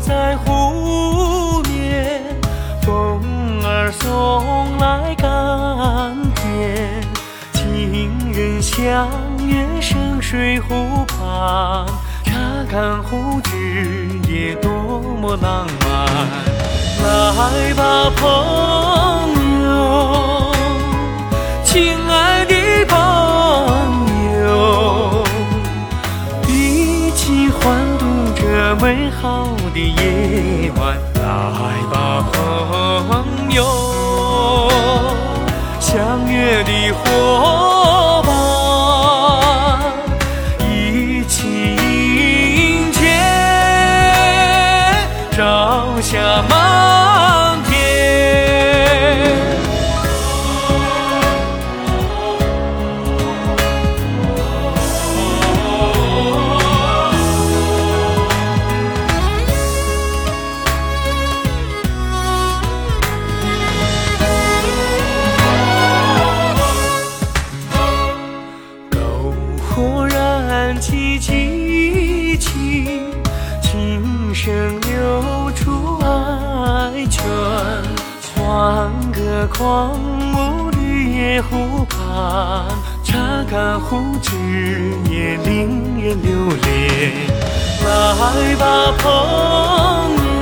在湖面，风儿送来甘甜。情人相约深水湖畔，查看湖之夜多么浪漫。来吧，朋友，亲爱的朋友，一起欢度这美好夜晚。来吧，燃起激情，琴声流出爱泉，欢歌狂舞绿野湖畔，查干湖之也令人流连。来吧，朋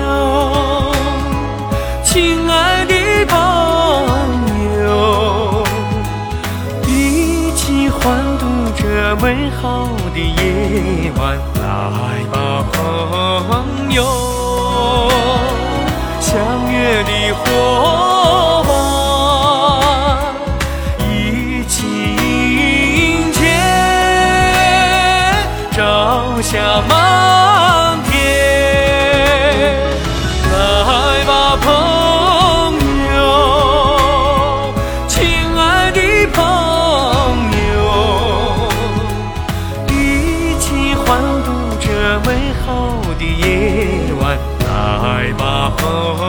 友，亲爱这美好的夜晚，来吧，朋友，相约的伙伴，一起迎接朝霞度